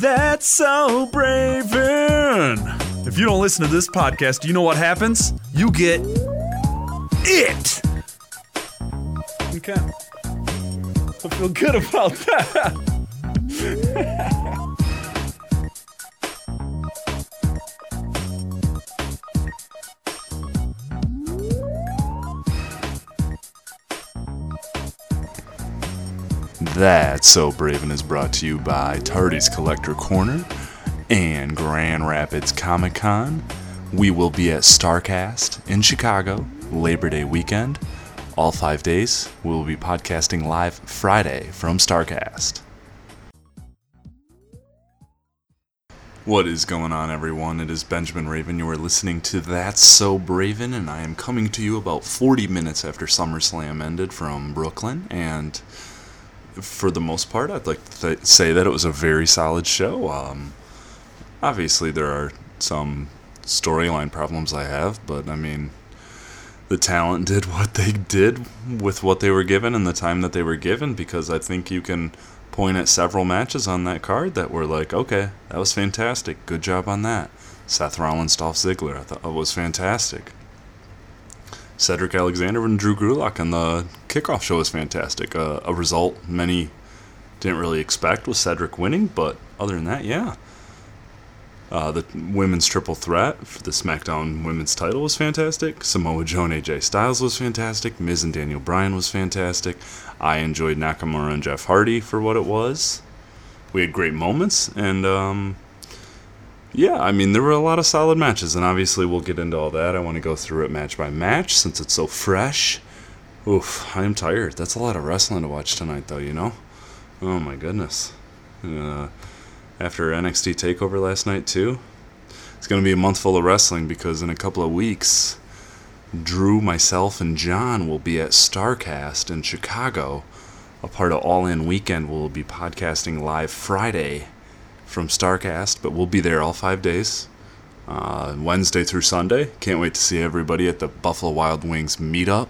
That's so Braven. If you don't listen to this podcast, you know what happens? You get it. Okay. I feel good about that. That's So Braven is brought to you by Tardy's Collector Corner and Grand Rapids Comic Con. We will be at Starrcast in Chicago Labor Day weekend. All five days. We will be podcasting live Friday from Starrcast. What is going on, everyone? It is Benjamin Raven. You are listening to That's So Braven, and I am coming to you about 40 minutes after SummerSlam ended from Brooklyn. And for the most part, I'd like to th- say that it was a very solid show. Um, obviously, there are some storyline problems I have, but I mean, the talent did what they did with what they were given and the time that they were given because I think you can point at several matches on that card that were like, okay, that was fantastic. Good job on that. Seth Rollins, Dolph Ziggler, I thought was fantastic. Cedric Alexander and Drew Gulak on the kickoff show was fantastic. Uh, a result many didn't really expect was Cedric winning, but other than that, yeah. Uh, the women's triple threat for the SmackDown women's title was fantastic. Samoa Joe and AJ Styles was fantastic. Miz and Daniel Bryan was fantastic. I enjoyed Nakamura and Jeff Hardy for what it was. We had great moments, and um, yeah, I mean, there were a lot of solid matches, and obviously we'll get into all that. I want to go through it match by match since it's so fresh. Oof, I am tired. That's a lot of wrestling to watch tonight, though, you know? Oh my goodness. Uh, after NXT TakeOver last night, too, it's going to be a month full of wrestling because in a couple of weeks, Drew, myself, and John will be at Starrcast in Chicago. A part of All In Weekend we'll be podcasting live Friday from Starrcast, but we'll be there all five days, uh, Wednesday through Sunday. Can't wait to see everybody at the Buffalo Wild Wings meetup.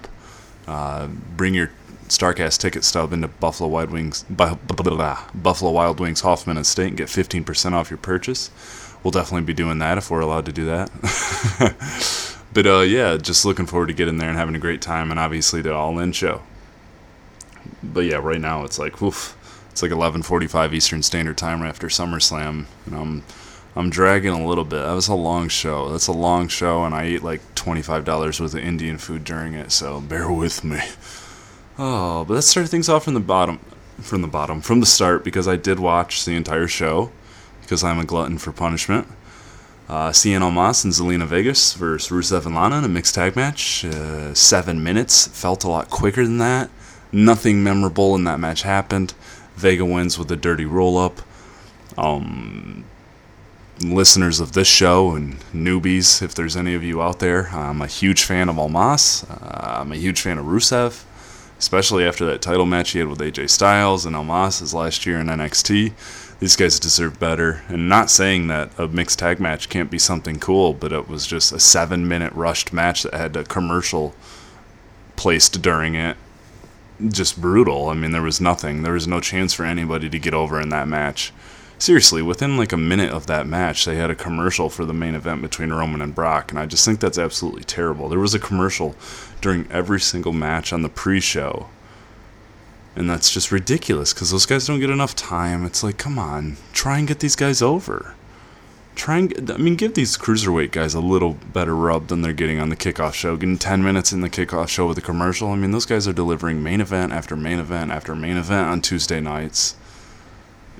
Uh, bring your Starrcast ticket stub into Buffalo Wild Wings, Buffalo Wild Wings Hoffman Estate and get 15% off your purchase. We'll definitely be doing that if we're allowed to do that. but uh, yeah, just looking forward to getting there and having a great time, and obviously the All In show. But yeah, right now it's like, oof it's like 11:45 Eastern Standard Time after SummerSlam, and I'm I'm dragging a little bit. That was a long show. That's a long show, and I ate like $25 worth of Indian food during it, so bear with me. Oh, but let's start things off from the bottom, from the bottom, from the start, because I did watch the entire show, because I'm a glutton for punishment. Uh, Cien Almas and Zelina Vegas versus Rusev and Lana in a mixed tag match. Uh, seven minutes. Felt a lot quicker than that. Nothing memorable in that match happened. Vega wins with a dirty roll up. Um, listeners of this show and newbies, if there's any of you out there, I'm a huge fan of Almas. Uh, I'm a huge fan of Rusev, especially after that title match he had with AJ Styles and Almas his last year in NXT. These guys deserve better. And not saying that a mixed tag match can't be something cool, but it was just a seven minute rushed match that had a commercial placed during it just brutal. I mean, there was nothing. There was no chance for anybody to get over in that match. Seriously, within like a minute of that match, they had a commercial for the main event between Roman and Brock, and I just think that's absolutely terrible. There was a commercial during every single match on the pre show. And that's just ridiculous because those guys don't get enough time. It's like, come on, try and get these guys over try and I mean give these cruiserweight guys a little better rub than they're getting on the kickoff show. Getting 10 minutes in the kickoff show with a commercial. I mean those guys are delivering main event after main event after main event on Tuesday nights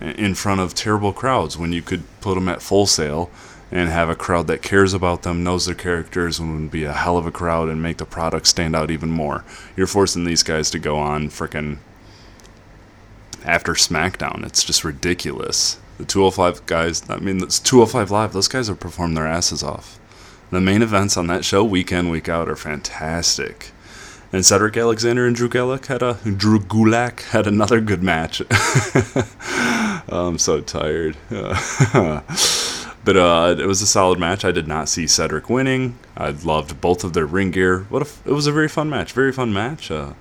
in front of terrible crowds when you could put them at Full Sail and have a crowd that cares about them, knows their characters, and would be a hell of a crowd and make the product stand out even more. You're forcing these guys to go on frickin' after SmackDown. It's just ridiculous. The 205 guys, I mean, it's 205 Live, those guys have performed their asses off. The main events on that show, week in, week out, are fantastic. And Cedric Alexander and Drew Gulak had a Drew Gulak had another good match. I'm so tired. but uh, it was a solid match. I did not see Cedric winning. I loved both of their ring gear. What if it was a very fun match. Very fun match. Uh,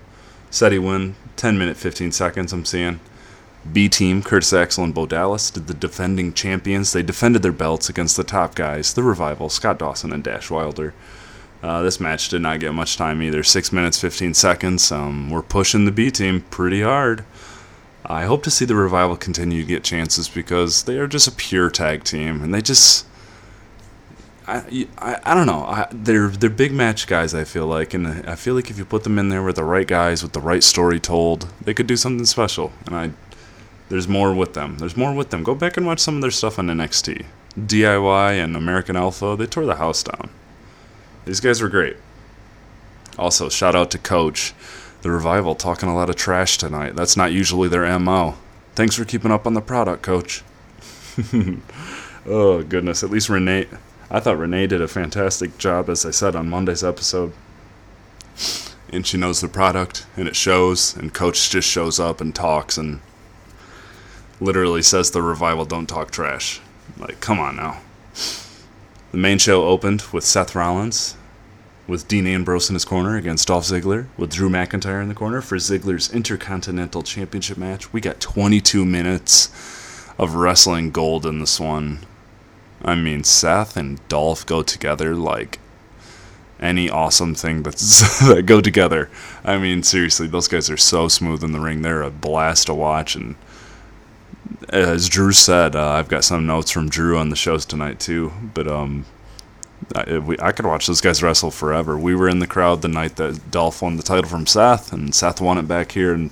he win 10 minute 15 seconds. I'm seeing B team, Curtis Axel and Bo Dallas, did the defending champions. They defended their belts against the top guys, the Revival, Scott Dawson and Dash Wilder. Uh, this match did not get much time either. Six minutes, 15 seconds. Um, we're pushing the B team pretty hard. I hope to see the Revival continue to get chances because they are just a pure tag team and they just. I, I, I don't know. I, they're they're big match guys. I feel like, and I feel like if you put them in there with the right guys, with the right story told, they could do something special. And I, there's more with them. There's more with them. Go back and watch some of their stuff on NXT, DIY and American Alpha. They tore the house down. These guys were great. Also, shout out to Coach, the Revival, talking a lot of trash tonight. That's not usually their mo. Thanks for keeping up on the product, Coach. oh goodness, at least Renee I thought Renee did a fantastic job, as I said on Monday's episode. And she knows the product, and it shows, and Coach just shows up and talks and literally says the revival don't talk trash. Like, come on now. The main show opened with Seth Rollins, with Dean Ambrose in his corner against Dolph Ziggler, with Drew McIntyre in the corner for Ziggler's Intercontinental Championship match. We got 22 minutes of wrestling gold in this one. I mean, Seth and Dolph go together like any awesome thing that's that go together. I mean, seriously, those guys are so smooth in the ring. They're a blast to watch. And as Drew said, uh, I've got some notes from Drew on the shows tonight too. But um, I, we, I could watch those guys wrestle forever. We were in the crowd the night that Dolph won the title from Seth, and Seth won it back here in,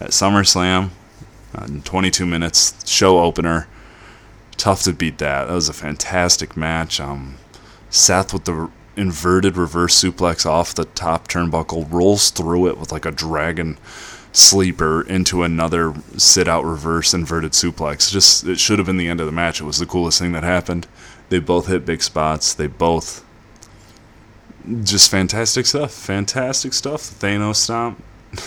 at SummerSlam. Uh, in 22 minutes, show opener tough to beat that. That was a fantastic match. Um, Seth with the inverted reverse suplex off the top turnbuckle rolls through it with like a dragon sleeper into another sit out reverse inverted suplex. Just it should have been the end of the match. It was the coolest thing that happened. They both hit big spots. They both just fantastic stuff. Fantastic stuff. Thanos stomp.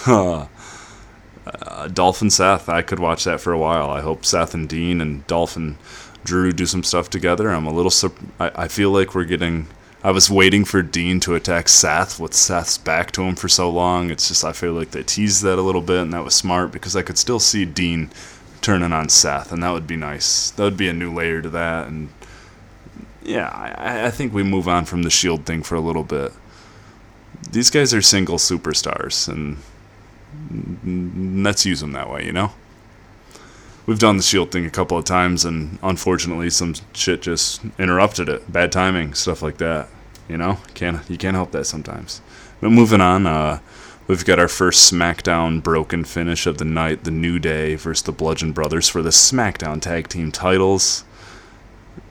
uh, Dolph and Seth, I could watch that for a while. I hope Seth and Dean and Dolph and Drew do some stuff together. I'm a little. I, I feel like we're getting. I was waiting for Dean to attack Seth with Seth's back to him for so long. It's just I feel like they teased that a little bit, and that was smart because I could still see Dean turning on Seth, and that would be nice. That would be a new layer to that, and yeah, I, I think we move on from the Shield thing for a little bit. These guys are single superstars, and let's use them that way, you know? We've done the shield thing a couple of times, and unfortunately, some shit just interrupted it. Bad timing, stuff like that. You know, can't you can't help that sometimes. But moving on, uh, we've got our first SmackDown broken finish of the night: the New Day versus the Bludgeon Brothers for the SmackDown Tag Team titles.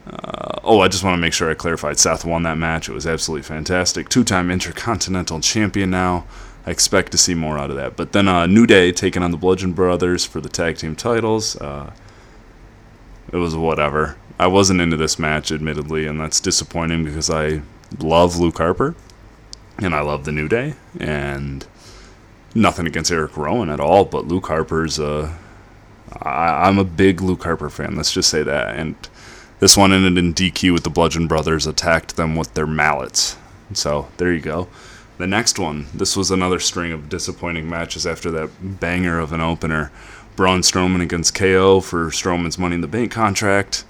Uh, oh, I just want to make sure I clarified. Seth won that match. It was absolutely fantastic. Two-time Intercontinental Champion now. I expect to see more out of that. But then uh, New Day taking on the Bludgeon Brothers for the tag team titles. Uh, it was whatever. I wasn't into this match, admittedly, and that's disappointing because I love Luke Harper and I love the New Day. And nothing against Eric Rowan at all, but Luke Harper's a. I, I'm a big Luke Harper fan. Let's just say that. And this one ended in DQ with the Bludgeon Brothers attacked them with their mallets. So there you go. The next one, this was another string of disappointing matches after that banger of an opener. Braun Strowman against KO for Strowman's Money in the Bank contract.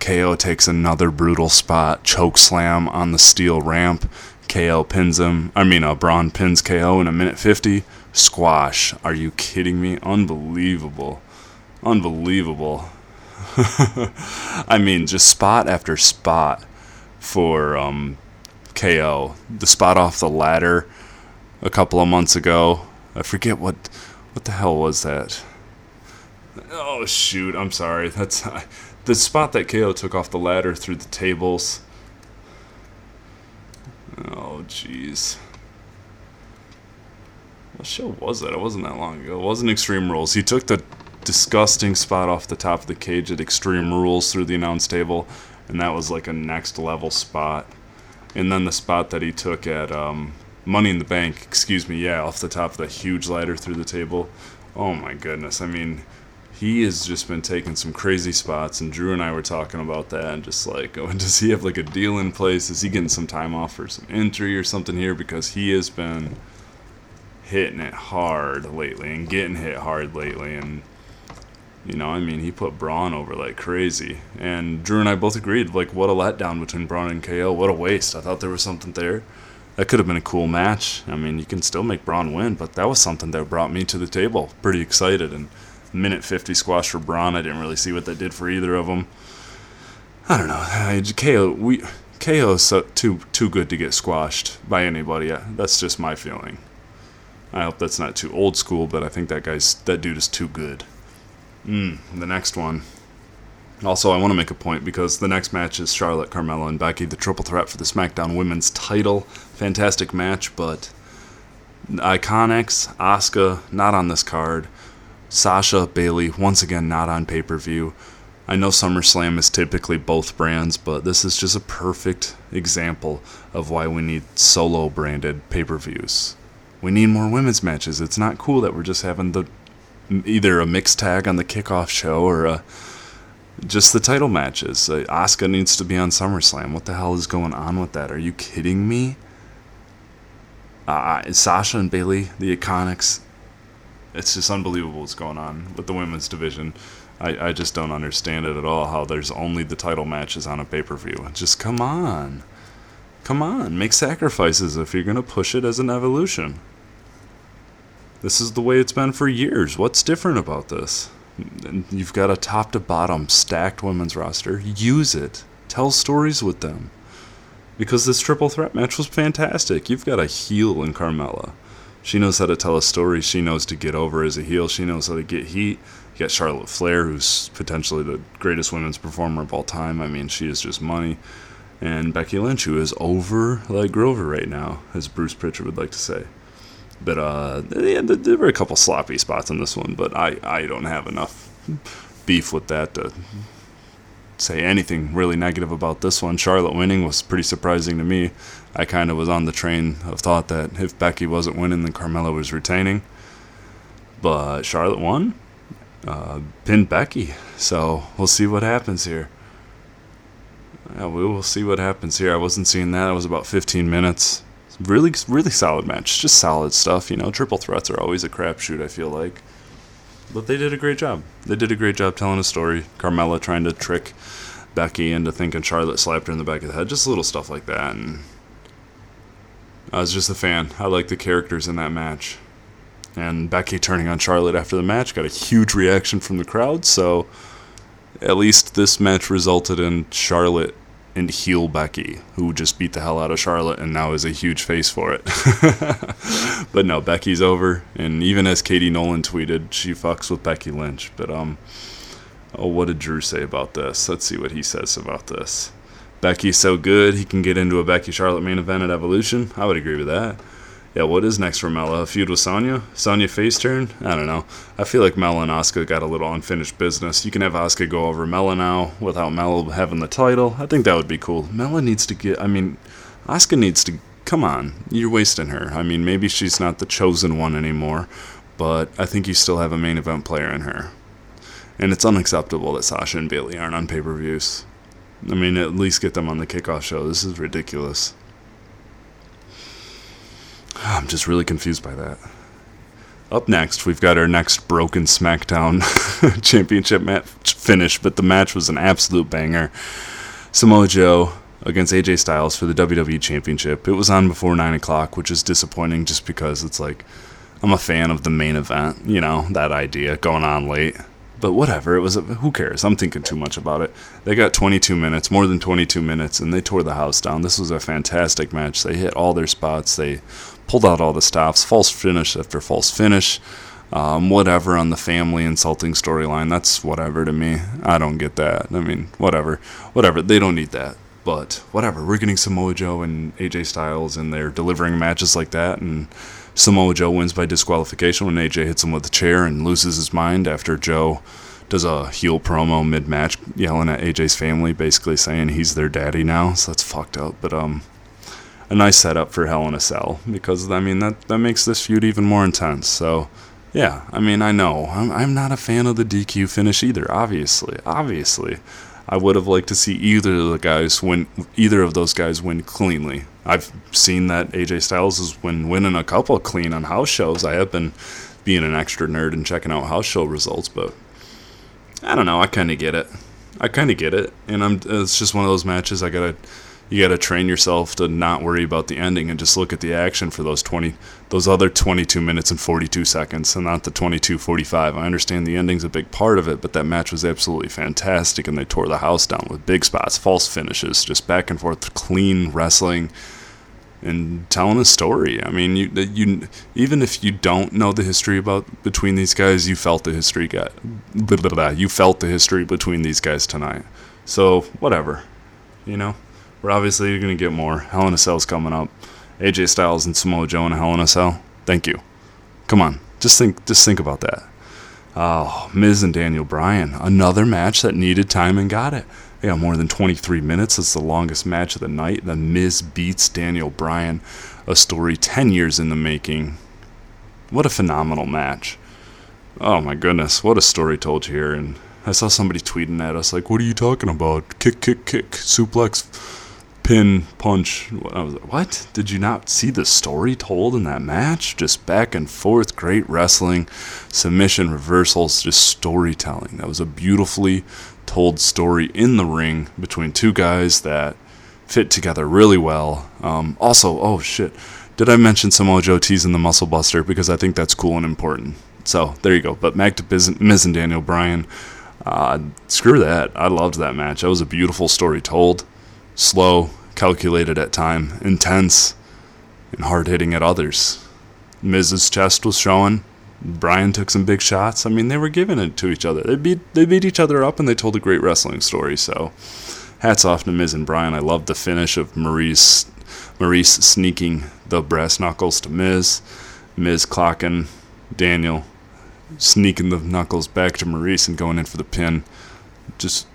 KO takes another brutal spot, choke slam on the steel ramp. KO pins him. I mean, uh, Braun pins KO in a minute 50. Squash. Are you kidding me? Unbelievable. Unbelievable. I mean, just spot after spot for um, KO. The spot off the ladder a couple of months ago. I forget what what the hell was that. Oh shoot! I'm sorry. That's the spot that KO took off the ladder through the tables. Oh jeez. What show was that? It wasn't that long ago. It wasn't Extreme Rules. He took the disgusting spot off the top of the cage at Extreme Rules through the announce table, and that was like a next level spot and then the spot that he took at um, Money in the Bank, excuse me, yeah, off the top of the huge ladder through the table. Oh my goodness! I mean, he has just been taking some crazy spots, and Drew and I were talking about that, and just like, oh, does he have like a deal in place? Is he getting some time off for some entry or something here? Because he has been hitting it hard lately and getting hit hard lately, and You know, I mean, he put Braun over like crazy. And Drew and I both agreed, like, what a letdown between Braun and KO. What a waste. I thought there was something there. That could have been a cool match. I mean, you can still make Braun win, but that was something that brought me to the table. Pretty excited. And minute 50 squash for Braun. I didn't really see what that did for either of them. I don't know. KO, we. KO is so, too too good to get squashed by anybody. That's just my feeling. I hope that's not too old school, but I think that guy's that dude is too good. Mm, the next one. Also, I want to make a point because the next match is Charlotte, Carmella, and Becky, the triple threat for the SmackDown Women's title. Fantastic match, but Iconics, Asuka, not on this card. Sasha, Bayley, once again, not on pay per view. I know SummerSlam is typically both brands, but this is just a perfect example of why we need solo branded pay per views. We need more women's matches. It's not cool that we're just having the either a mixed tag on the kickoff show or a, just the title matches. Uh, Asuka needs to be on SummerSlam. What the hell is going on with that? Are you kidding me? Uh, Sasha and Bayley, the Iconics. It's just unbelievable what's going on with the women's division. I, I just don't understand it at all how there's only the title matches on a pay per view. Just come on. Come on. Make sacrifices if you're going to push it as an evolution. This is the way it's been for years. What's different about this? You've got a top to bottom stacked women's roster. Use it. Tell stories with them. Because this triple threat match was fantastic. You've got a heel in Carmella. She knows how to tell a story. She knows to get over as a heel. She knows how to get heat. You got Charlotte Flair, who's potentially the greatest women's performer of all time. I mean, she is just money. And Becky Lynch, who is over like Grover right now, as Bruce Pritchard would like to say. But uh, yeah, there were a couple sloppy spots in this one, but I, I don't have enough beef with that to say anything really negative about this one. Charlotte winning was pretty surprising to me. I kind of was on the train of thought that if Becky wasn't winning, then Carmella was retaining. But Charlotte won, uh, pinned Becky. So we'll see what happens here. Yeah, we will see what happens here. I wasn't seeing that. It was about 15 minutes. Really, really solid match. Just solid stuff. You know, triple threats are always a crapshoot. I feel like, but they did a great job. They did a great job telling a story. Carmella trying to trick Becky into thinking Charlotte slapped her in the back of the head. Just little stuff like that. And I was just a fan. I like the characters in that match. And Becky turning on Charlotte after the match got a huge reaction from the crowd. So at least this match resulted in Charlotte and heel Becky, who just beat the hell out of Charlotte and now is a huge face for it. but no, Becky's over, and even as Katie Nolan tweeted, she fucks with Becky Lynch. But um, oh, what did Drew say about this? Let's see what he says about this. Becky's so good, he can get into a Becky Charlotte main event at Evolution. I would agree with that yeah, what is next for Mela? A feud with Sonya? Sonya face turn? I don't know. I feel like Mela and Asuka got a little unfinished business. You can have Asuka go over Mela now without Mela having the title. I think that would be cool. Mela needs to get. I mean, Asuka needs to. Come on, you're wasting her. I mean, maybe she's not the chosen one anymore, but I think you still have a main event player in her. And it's unacceptable that Sasha and Bayley aren't on pay per views. I mean, at least get them on the kickoff show. This is ridiculous. I'm just really confused by that. Up next, we've got our next broken SmackDown Championship match finish, but the match was an absolute banger. Samoa Joe against AJ Styles for the WWE Championship. It was on before 9 o'clock, which is disappointing just because it's like, I'm a fan of the main event, you know, that idea going on late. But whatever, it was. A, who cares? I'm thinking too much about it. They got 22 minutes, more than 22 minutes, and they tore the house down. This was a fantastic match. They hit all their spots. They pulled out all the stops, false finish after false finish. Um, whatever on the family insulting storyline. That's whatever to me. I don't get that. I mean, whatever. Whatever. They don't need that. But whatever. We're getting Samoa Joe and AJ Styles, and they're delivering matches like that. And Samoa Joe wins by disqualification when AJ hits him with a chair and loses his mind after Joe does a heel promo mid match yelling at AJ's family, basically saying he's their daddy now. So that's fucked up. But um, a nice setup for Hell in a Cell because I mean that that makes this feud even more intense. So yeah, I mean I know I'm I'm not a fan of the DQ finish either. Obviously, obviously, I would have liked to see either of the guys win, either of those guys win cleanly. I've seen that AJ Styles has been winning a couple clean on house shows. I have been being an extra nerd and checking out house show results, but I don't know. I kind of get it. I kind of get it, and I'm. It's just one of those matches. I gotta, you gotta train yourself to not worry about the ending and just look at the action for those twenty, those other twenty-two minutes and forty-two seconds, and not the twenty-two forty-five. I understand the ending's a big part of it, but that match was absolutely fantastic, and they tore the house down with big spots, false finishes, just back and forth, clean wrestling and telling a story. I mean, you you even if you don't know the history about between these guys, you felt the history got blah, blah, blah, you felt the history between these guys tonight. So whatever, you know, we're going to get more. Hell in a Cell's coming up. AJ Styles and Samoa Joe in Hell in a Cell. Thank you. Come on, just think just think about that. Oh, Miz and Daniel Bryan, another match that needed time and got it. Yeah, more than 23 minutes. It's the longest match of the night. The Miz beats Daniel Bryan, a story 10 years in the making. What a phenomenal match. Oh my goodness, what a story told here. And I saw somebody tweeting at us, like, what are you talking about? Kick, kick, kick, suplex, pin, punch. I was like, what? Did you not see the story told in that match? Just back and forth, great wrestling, submission reversals, just storytelling. That was a beautifully told story in the ring between two guys that fit together really well. Um, also, oh shit, did I mention Samoa Joe teasing the Muscle Buster because I think that's cool and important. So there you go. But Mac Miz and Daniel Bryan, uh, screw that. I loved that match. That was a beautiful story told, slow, calculated at time, intense, and hard hitting at others. Miz's chest was showing. Bryan took some big shots. I mean, they were giving it to each other. They beat they beat each other up, and they told a great wrestling story. So, hats off to Miz and Bryan. I loved the finish of Maurice Maurice sneaking the brass knuckles to Miz, Miz clocking Daniel, sneaking the knuckles back to Maurice and going in for the pin. Just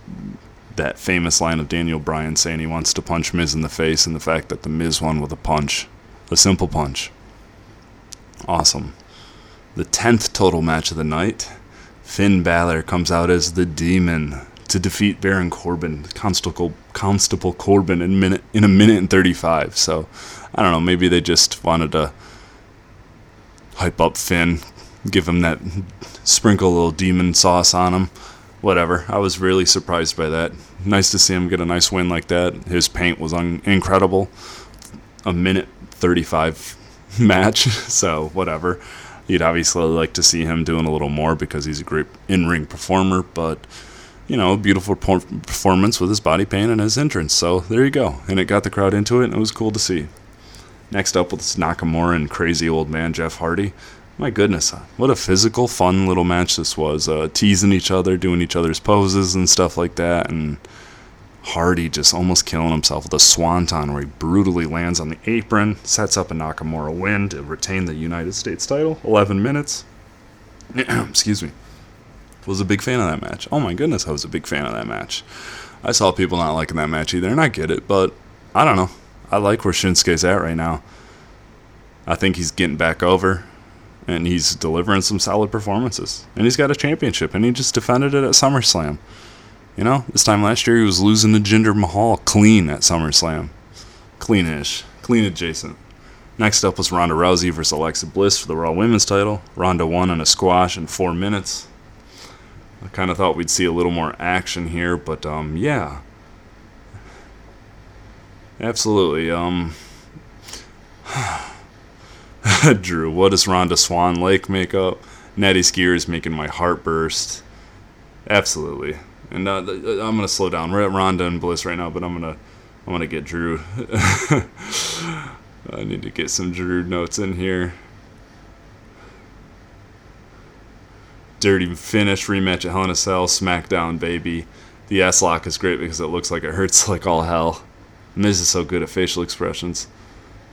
that famous line of Daniel Bryan saying he wants to punch Miz in the face, and the fact that the Miz won with a punch, a simple punch. Awesome the 10th total match of the night. Finn Balor comes out as the Demon to defeat Baron Corbin, Constable Constable Corbin in minute in a minute and 35. So, I don't know, maybe they just wanted to hype up Finn, give him that sprinkle a little demon sauce on him. Whatever. I was really surprised by that. Nice to see him get a nice win like that. His paint was un- incredible. A minute 35 match, so whatever. You'd obviously like to see him doing a little more because he's a great in ring performer, but you know, beautiful performance with his body paint and his entrance. So there you go. And it got the crowd into it, and it was cool to see. Next up was Nakamura and crazy old man Jeff Hardy. My goodness, what a physical, fun little match this was. Uh, teasing each other, doing each other's poses and stuff like that, and Hardy just almost killing himself with a swanton where he brutally lands on the apron, sets up a Nakamura win to retain the United States title. 11 minutes. Excuse me. Was a big fan of that match. Oh my goodness, I was a big fan of that match. I saw people not liking that match either, and I get it, but I don't know. I like where Shinsuke's at right now. I think he's getting back over, and he's delivering some solid performances. And he's got a championship, and he just defended it at SummerSlam. You know, this time last year he was losing to Jinder Mahal clean at SummerSlam. Cleanish. Clean adjacent. Next up was Ronda Rousey versus Alexa Bliss for the Raw Women's title. Ronda won in a squash in four minutes. I kind of thought we'd see a little more action here, but um, yeah. Absolutely. Um, Drew, what does Ronda Swan Lake make up? Natty Skier is making my heart burst. Absolutely and uh, I'm gonna slow down. We're at Ronda and Bliss right now, but I'm gonna I'm gonna get Drew. I need to get some Drew notes in here. Dirty finish rematch at Hell in a Cell, SmackDown baby. The S lock is great because it looks like it hurts like all hell. Miz is so good at facial expressions.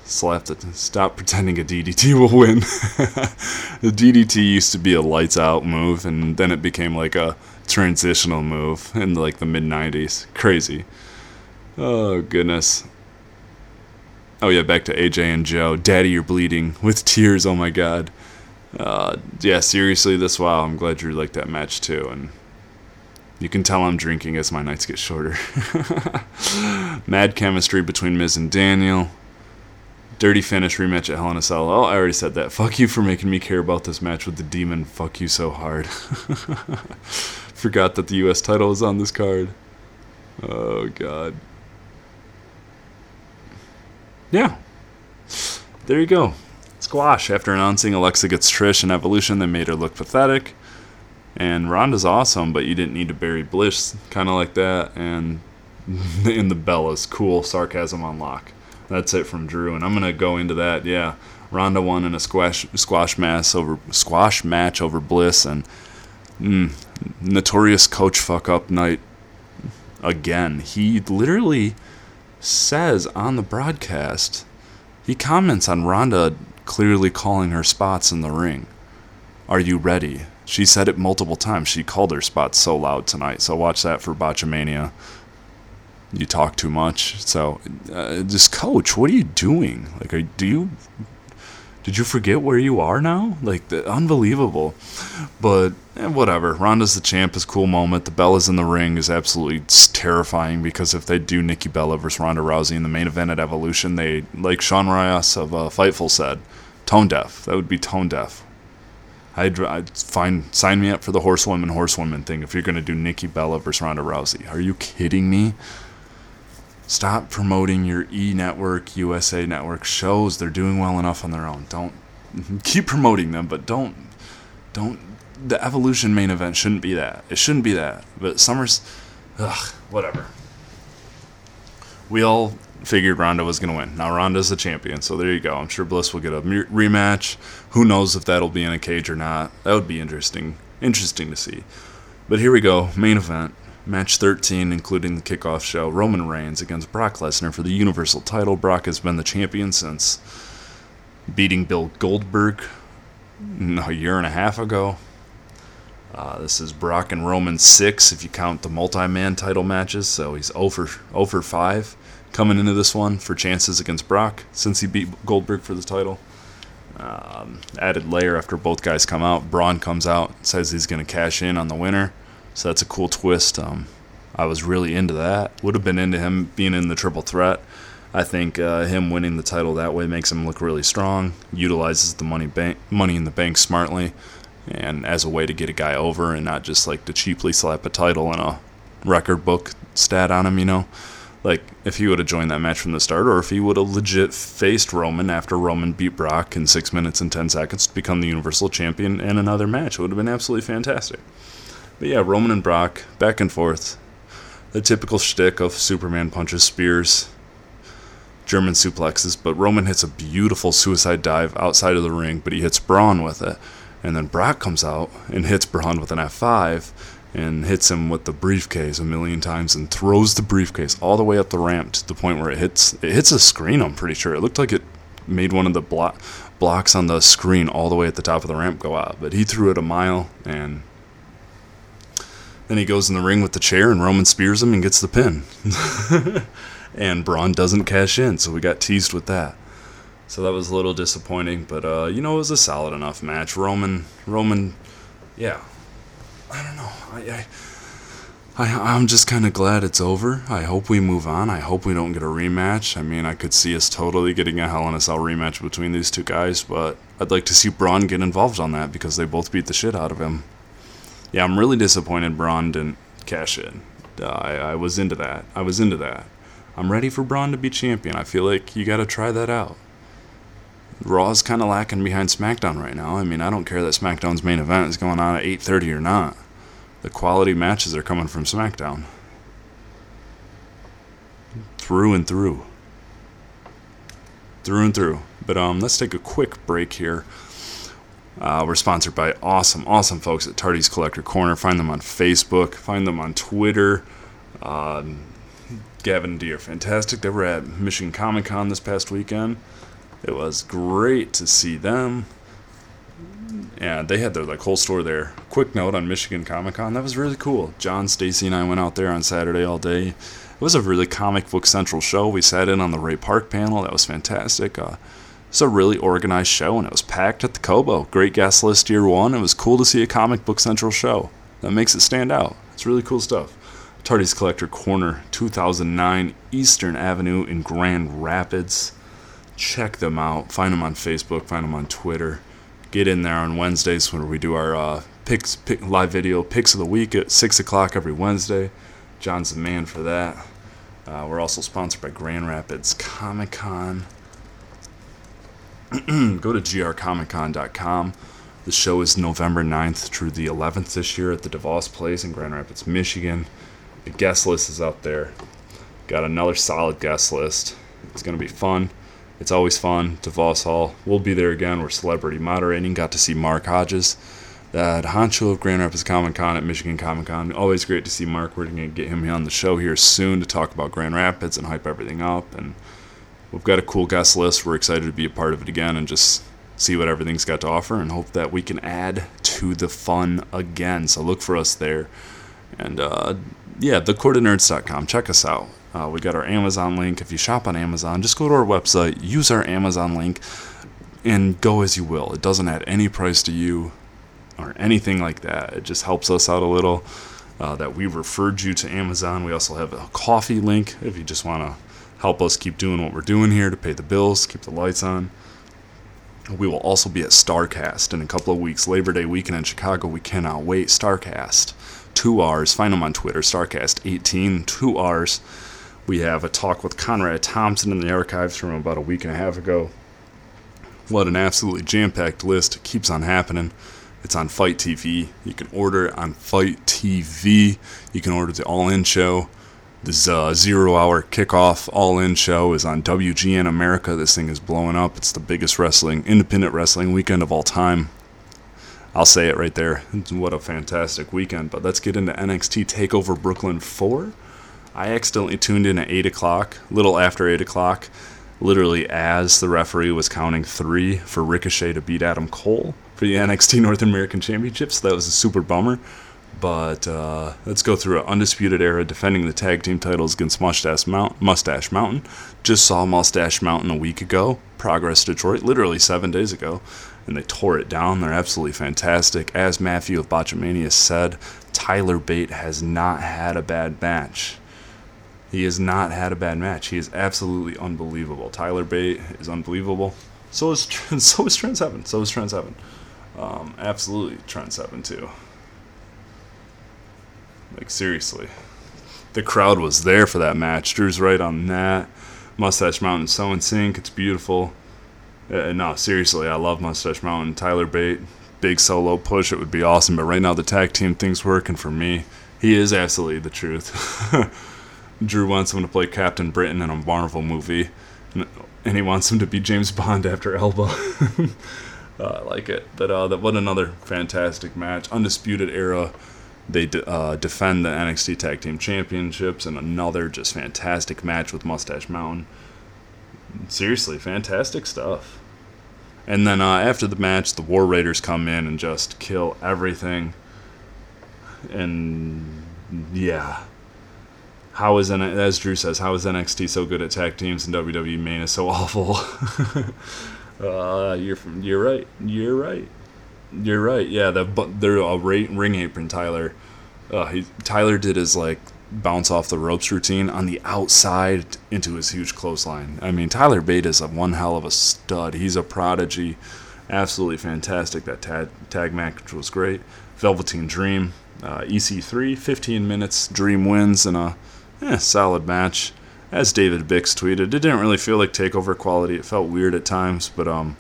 Slap it. Stop pretending a DDT will win. the DDT used to be a lights out move, and then it became like a transitional move in like the mid 90s. Crazy. Oh, goodness. Oh, yeah, back to AJ and Joe. Daddy, you're bleeding with tears. Oh, my God. Uh, yeah, seriously, this wow. I'm glad you liked that match too. And you can tell I'm drinking as my nights get shorter. Mad chemistry between Miz and Daniel. Dirty finish rematch at Hell in a Cell. Oh, I already said that. Fuck you for making me care about this match with the demon. Fuck you so hard. Forgot that the U.S. title is on this card. Oh God. Yeah. There you go. Squash. After announcing Alexa gets Trish in Evolution, they made her look pathetic. And Ronda's awesome, but you didn't need to bury Bliss, kind of like that. And in the Bellas, cool sarcasm on lock. That's it from Drew, and I'm gonna go into that. Yeah, Ronda won in a squash squash match over squash match over Bliss, and mm, notorious coach fuck up night again. He literally says on the broadcast, he comments on Ronda clearly calling her spots in the ring. Are you ready? She said it multiple times. She called her spots so loud tonight. So watch that for Botchamania you talk too much. So, uh, coach, what are you doing? Like, are, do you did you forget where you are now? Like, the, unbelievable. But eh, whatever. Ronda's the champ is cool moment. The Bellas in the ring is absolutely terrifying because if they do Nikki Bella versus Ronda Rousey in the main event at Evolution, they like Sean Ross of uh, Fightful said, tone deaf. That would be tone deaf. I'd, I'd find sign me up for the horsewoman horsewoman thing if you're gonna do Nikki Bella versus Ronda Rousey. Are you kidding me? Stop promoting your E Network, USA Network shows. They're doing well enough on their own. Don't keep promoting them, but don't don't. The Evolution main event shouldn't be that. It shouldn't be that. But Summers, ugh, whatever. We all figured Ronda was going to win. Now Ronda's the champion, so there you go. I'm sure Bliss will get a rematch. Who knows if that'll be in a cage or not? That would be interesting. Interesting to see. But here we go, main event. Match 13, including the kickoff show, Roman Reigns against Brock Lesnar for the Universal title. Brock has been the champion since beating Bill Goldberg a year and a half ago. Uh, this is Brock and Roman 6 if you count the multi man title matches, so he's over, over 5 coming into this one for chances against Brock since he beat Goldberg for the title. Um, added layer after both guys come out. Braun comes out, says he's going to cash in on the winner. So that's a cool twist. Um, I was really into that. Would have been into him being in the triple threat. I think uh, him winning the title that way makes him look really strong. Utilizes the money bank, money in the bank smartly, and as a way to get a guy over, and not just like to cheaply slap a title and a record book stat on him. You know, like if he would have joined that match from the start, or if he would have legit faced Roman after Roman beat Brock in six minutes and ten seconds to become the Universal Champion in another match, it would have been absolutely fantastic. But yeah, Roman and Brock, back and forth. The typical shtick of Superman punches, spears, German suplexes, but Roman hits a beautiful suicide dive outside of the ring, but he hits Braun with it. And then Brock comes out and hits Braun with an F5 and hits him with the briefcase a million times and throws the briefcase all the way up the ramp to the point where it hits it hits a screen, I'm pretty sure. It looked like it made one of the blo- blocks on the screen all the way at the top of the ramp go out, but he threw it a mile and then he goes in the ring with the chair, and Roman spears him and gets the pin. and Braun doesn't cash in, so we got teased with that. So that was a little disappointing, but uh, you know it was a solid enough match. Roman, Roman, yeah. I don't know. I, I, I I'm just kind of glad it's over. I hope we move on. I hope we don't get a rematch. I mean, I could see us totally getting a Hell in a Cell rematch between these two guys, but I'd like to see Braun get involved on that because they both beat the shit out of him yeah, I'm really disappointed Braun didn't cash in. Uh, I, I was into that. I was into that. I'm ready for Braun to be champion. I feel like you got to try that out. Raw's kind of lacking behind SmackDown right now. I mean, I don't care that SmackDown's main event is going on at 8:30 or not. The quality matches are coming from SmackDown. Through and through. Through and through. But um, let's take a quick break here. Uh, we're sponsored by awesome, awesome folks at Tardy's Collector Corner. Find them on Facebook, find them on Twitter. Um, Gavin Dee are fantastic. They were at Michigan Comic Con this past weekend. It was great to see them. And they had their like whole store there. Quick note on Michigan Comic Con, that was really cool. John, Stacy, and I went out there on Saturday all day. It was a really comic book central show. We sat in on the Ray Park panel. That was fantastic. Uh, it's a really organized show, and it was packed at the Cobo. Great guest list year one. It was cool to see a comic book central show. That makes it stand out. It's really cool stuff. Tardy's Collector Corner, 2009 Eastern Avenue in Grand Rapids. Check them out. Find them on Facebook. Find them on Twitter. Get in there on Wednesdays when we do our uh, picks, pick, live video picks of the week at 6 o'clock every Wednesday. John's the man for that. Uh, we're also sponsored by Grand Rapids Comic Con. Go to grcomiccon.com. The show is November 9th through the 11th this year at the DeVos Place in Grand Rapids, Michigan. The guest list is up there. Got another solid guest list. It's going to be fun. It's always fun. DeVos Hall. We'll be there again. We're celebrity moderating. Got to see Mark Hodges, that honcho of Grand Rapids Comic Con at Michigan Comic Con. Always great to see Mark. We're going to get him on the show here soon to talk about Grand Rapids and hype everything up. And we've got a cool guest list. We're excited to be a part of it again and just see what everything's got to offer and hope that we can add to the fun again. So look for us there. And uh, yeah, thecourtofnerds.com. Check us out. Uh, we got our Amazon link. If you shop on Amazon, just go to our website, use our Amazon link, and go as you will. It doesn't add any price to you or anything like that. It just helps us out a little uh, that we referred you to Amazon. We also have a coffee link if you just want to help us keep doing what we're doing here to pay the bills, keep the lights on. We will also be at Starrcast in a couple of weeks, Labor Day weekend in Chicago. We cannot wait. Starrcast, two R's. Find them on Twitter, Starrcast18, two R's. We have a talk with Conrad Thompson in the archives from about a week and a half ago. What an absolutely jam packed list. It keeps on happening. It's on FITE TV. You can order it on FITE TV. You can order the All In show. This uh, zero hour kickoff All In show is on WGN America. This thing is blowing up. It's the biggest wrestling, independent wrestling weekend of all time. I'll say it right there. What a fantastic weekend. But let's get into NXT TakeOver Brooklyn 4. I accidentally tuned in at 8 o'clock, little after 8 o'clock, literally as the referee was counting three for Ricochet to beat Adam Cole for the NXT North American Championship. So that was a super bummer. But uh, let's go through an undisputed era defending the tag team titles against Mustache, Mount- Mustache Mountain. Just saw Mustache Mountain a week ago. Progress Detroit, literally seven days ago. And they tore it down. They're absolutely fantastic. As Matthew of Botchamania said, Tyler Bate has not had a bad match. He has not had a bad match. He is absolutely unbelievable. Tyler Bate is unbelievable. So is so is Trent Seven. So is Trent Seven. Um, absolutely Trent Seven too. Like seriously, the crowd was there for that match. Drew's right on that. Mustache Mountain so in sync. It's beautiful. Uh, no, seriously, I love Mustache Mountain. Tyler Bate, big solo push. It would be awesome. But right now, the tag team thing's working for me. He is absolutely the truth. Drew wants him to play Captain Britain in a Marvel movie, and he wants him to be James Bond after Elba. uh, I like it. But uh, that what another fantastic match, undisputed era. They de- uh, defend the NXT Tag Team Championships, and another just fantastic match with Mustache Mountain. Seriously, fantastic stuff. And then uh, after the match, the War Raiders come in and just kill everything. And yeah, how is N- as Drew says, how is NXT so good at tag teams and WWE main is so awful? uh, you're from, you're right. You're right. You're right. Yeah, the but they're a ring apron. Tyler, uh, he, Tyler did his like bounce off the ropes routine on the outside into his huge clothesline. I mean, Tyler Bate is a one hell of a stud. He's a prodigy. Absolutely fantastic. That tag, tag match was great. Velveteen Dream, uh, EC3, 15 minutes. Dream wins in a eh, solid match. As David Bix tweeted, it didn't really feel like takeover quality. It felt weird at times, but um,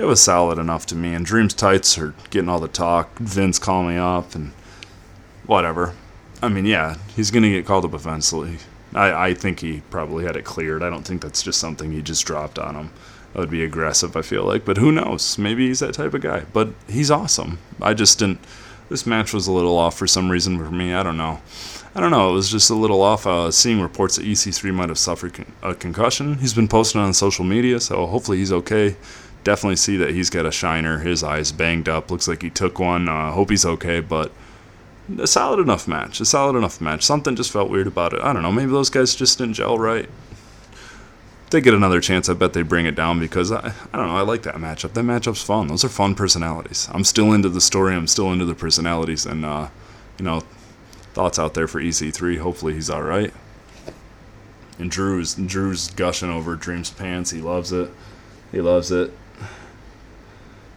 it was solid enough to me. And Dream's tights are getting all the talk. Vince called me up and whatever. I mean, yeah, he's going to get called up eventually. I, I think he probably had it cleared. I don't think that's just something he just dropped on him. That would be aggressive, I feel like. But who knows? Maybe he's that type of guy. But he's awesome. I just didn't. This match was a little off for some reason for me. I don't know. I don't know. It was just a little off. Uh, seeing reports that EC3 might have suffered con- a concussion. He's been posting on social media, so hopefully he's okay. Definitely see that he's got a shiner. His eyes banged up. Looks like he took one. Uh, hope he's okay, but a solid enough match. A solid enough match. Something just felt weird about it. I don't know. Maybe those guys just didn't gel right. If they get another chance, I bet they bring it down because I, I don't know. I like that matchup. That matchup's fun. Those are fun personalities. I'm still into the story. I'm still into the personalities, and uh, you know, thoughts out there for EC3. Hopefully he's all right. And Drew's Drew's gushing over Dream's pants. He loves it. He loves it.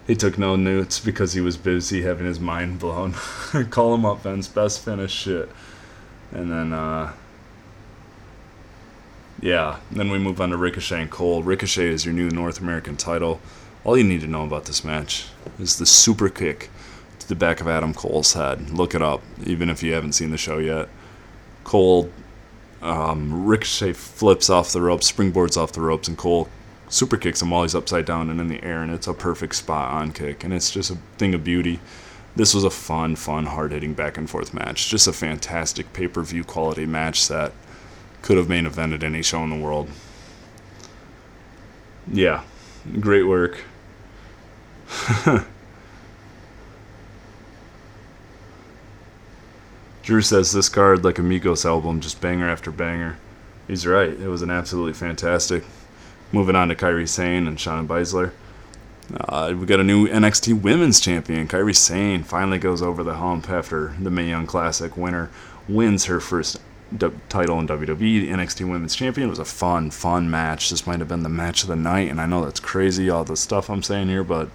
He took no notes because he was busy having his mind blown. Call him up, Vince. Best finish shit. And then, uh, yeah, then we move on to Ricochet and Cole. Ricochet is your new North American title. All you need to know about this match is the super kick to the back of Adam Cole's head. Look it up, even if you haven't seen the show yet. Cole, um, Ricochet flips off the ropes, springboards off the ropes, and Cole super kicks him while he's upside down and in the air, and it's a perfect spot on kick, and it's just a thing of beauty. This was a fun, fun, hard hitting back and forth match. Just a fantastic pay per view quality match that could have main evented any show in the world. Yeah, great work. Drew says this card, like a Migos album, just banger after banger. He's right. It was an absolutely fantastic. Moving on to Kairi Sane and Shayna Baszler. Uh, we got a new NXT Women's Champion. Kairi Sane finally goes over the hump after the Mae Young Classic winner wins her first title in WWE. The NXT Women's Champion it was a fun, fun match. This might have been the match of the night, and I know that's crazy, all the stuff I'm saying here, but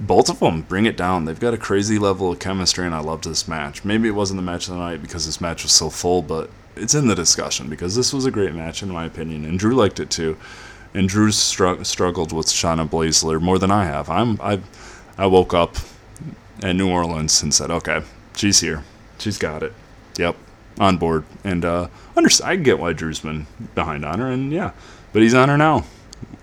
both of them bring it down. They've got a crazy level of chemistry, and I loved this match. Maybe it wasn't the match of the night because this match was so full, but it's in the discussion because this was a great match in my opinion, and Drew liked it too. And Drew str- struggled with Shayna Baszler more than I have. I'm I I woke up in New Orleans and said, okay, she's here, she's got it. Yep, on board. And uh, understand, I get why Drew's been behind on her, and yeah, but he's on her now.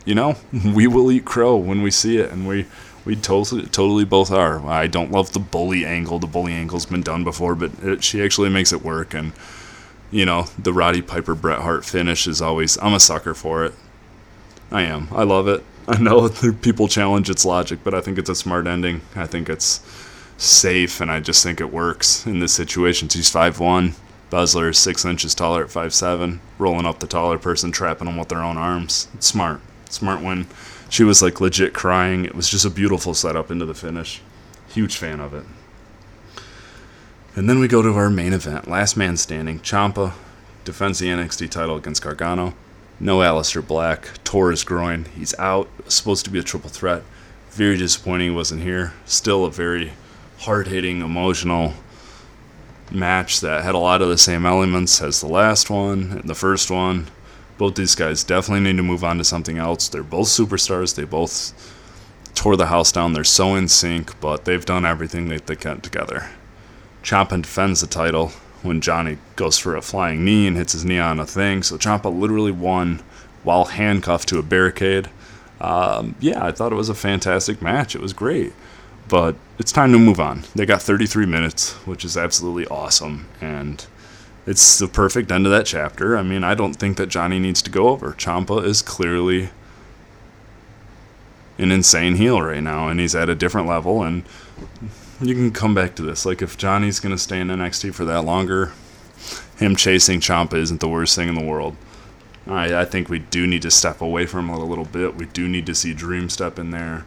You know, we will eat crow when we see it, and we we totally totally both are. I don't love the bully angle. The bully angle's been done before, but it, she actually makes it work, and you know, the Roddy Piper Bret Hart finish is always, I'm a sucker for it. I am. I love it. I know people challenge its logic, but I think it's a smart ending. I think it's safe, and I just think it works in this situation. She's 5'1. Baszler is 6 inches taller at 5'7, rolling up the taller person, trapping them with their own arms. It's smart. Smart when she was like legit crying. It was just a beautiful setup into the finish. Huge fan of it. And then we go to our main event, last man standing. Ciampa defends the NXT title against Gargano. No Aleister Black, tore his groin. He's out. Supposed to be a triple threat. Very disappointing he wasn't here. Still a very hard hitting, emotional match that had a lot of the same elements as the last one and the first one. Both these guys definitely need to move on to something else. They're both superstars. They both tore the house down. They're so in sync, but they've done everything that they can together. Ciampa defends the title when Johnny goes for a flying knee and hits his knee on a thing. So Ciampa literally won while handcuffed to a barricade. Um, yeah, I thought it was a fantastic match. It was great. But it's time to move on. They got 33 minutes, which is absolutely awesome. And it's the perfect end of that chapter. I mean, I don't think that Johnny needs to go over. Ciampa is clearly an insane heel right now, and he's at a different level. And you can come back to this. Like if Johnny's gonna stay in NXT for that longer, him chasing Ciampa isn't the worst thing in the world. I, I think we do need to step away from it a little bit. We do need to see Dream step in there.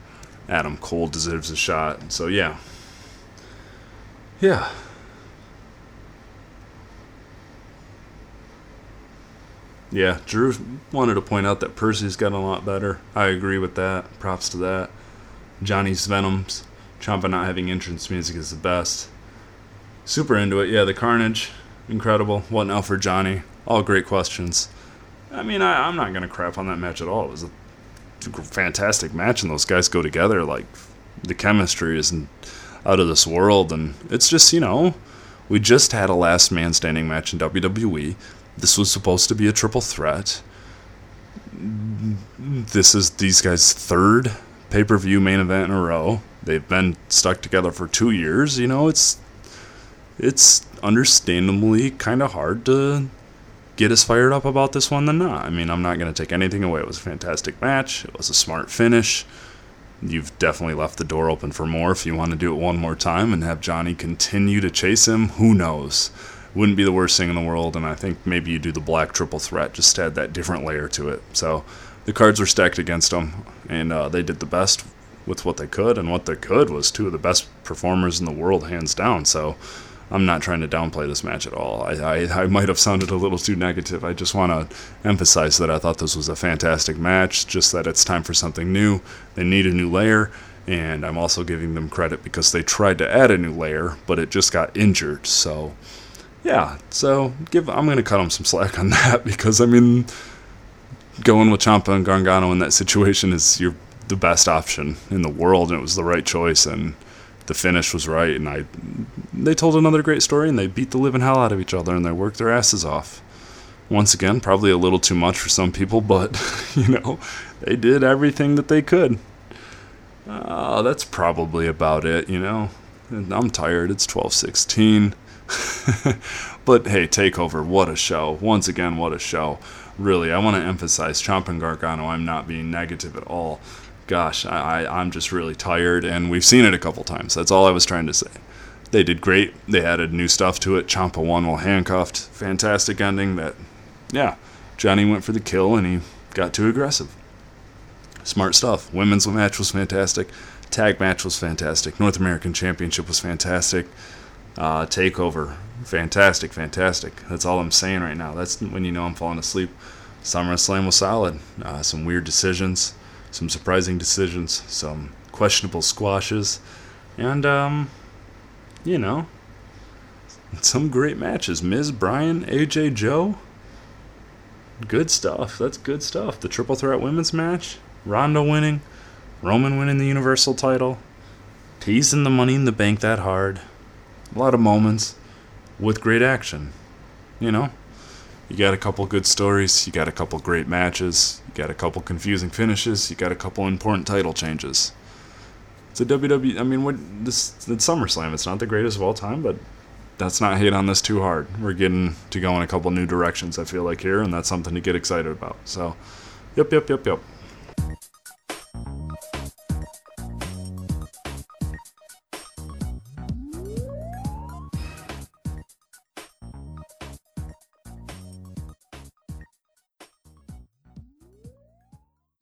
Adam Cole deserves a shot. So yeah, yeah. Yeah, Drew wanted to point out that Percy's gotten a lot better. I agree with that. Props to that. Johnny's Venoms Ciampa not having entrance music is the best. Super into it. Yeah, the Carnage, incredible. What now for Johnny? All great questions. I mean, I, am not to crap on that match at all. It was a fantastic match, and those guys go together. Like, the chemistry is out of this world, and it's just, you know, we just had a last man standing match in WWE. This was supposed to be a triple threat. This is these guys' third pay per view main event in a row. They've been stuck together for two years. You know, it's it's understandably kind of hard to get as fired up about this one than not. I mean, I'm not going to take anything away. It was a fantastic match. It was a smart finish. You've definitely left the door open for more if you want to do it one more time and have Johnny continue to chase him. Who knows? Wouldn't be the worst thing in the world, and I think maybe you do the black triple threat, just to add that different layer to it. So the cards were stacked against them, and uh, they did the best with what they could, and what they could was two of the best performers in the world, hands down. So I'm not trying to downplay this match at all. I, I, I might have sounded a little too negative. I just want to emphasize that I thought this was a fantastic match, just that it's time for something new. They need a new layer, and I'm also giving them credit because they tried to add a new layer, but it just got injured. So, yeah, so give I'm going to cut them some slack on that because, I mean, going with Ciampa and Gargano in that situation is your the best option in the world, and it was the right choice. And the finish was right, and I they told another great story, and they beat the living hell out of each other, and they worked their asses off. Once again, probably a little too much for some people, but you know, they did everything that they could. Uh, that's probably about it, you know. And I'm tired. It's 12:16. but hey, Takeover, what a show! Once again, what a show! Really, I want to emphasize Ciampa and Gargano. I'm not being negative at all gosh, I, I, am just really tired, and we've seen it a couple times. That's all I was trying to say. They did great. They added new stuff to it. Ciampa won while handcuffed. Fantastic ending. That, yeah, Johnny went for the kill and he got too aggressive. Smart stuff. Women's match was fantastic. Tag match was fantastic. North American Championship was fantastic. Uh, takeover, fantastic, fantastic. That's all I'm saying right now. That's when you know I'm falling asleep. SummerSlam was solid. Uh, some weird decisions some surprising decisions, some questionable squashes, and, um, you know, some great matches. Miz, Bryan, AJ, Joe. Good stuff. That's good stuff. The triple threat women's match, Ronda winning, Roman winning the Universal title, teasing the money in the bank that hard. A lot of moments with great action. You know, you got a couple good stories, you got a couple great matches, you got a couple confusing finishes, you got a couple important title changes. It's a WWE. I mean, what this it's SummerSlam. It's not the greatest of all time, but that's not hate on this too hard. We're getting to go in a couple new directions. I feel like here, and that's something to get excited about. So, yep, yep, yep, yep.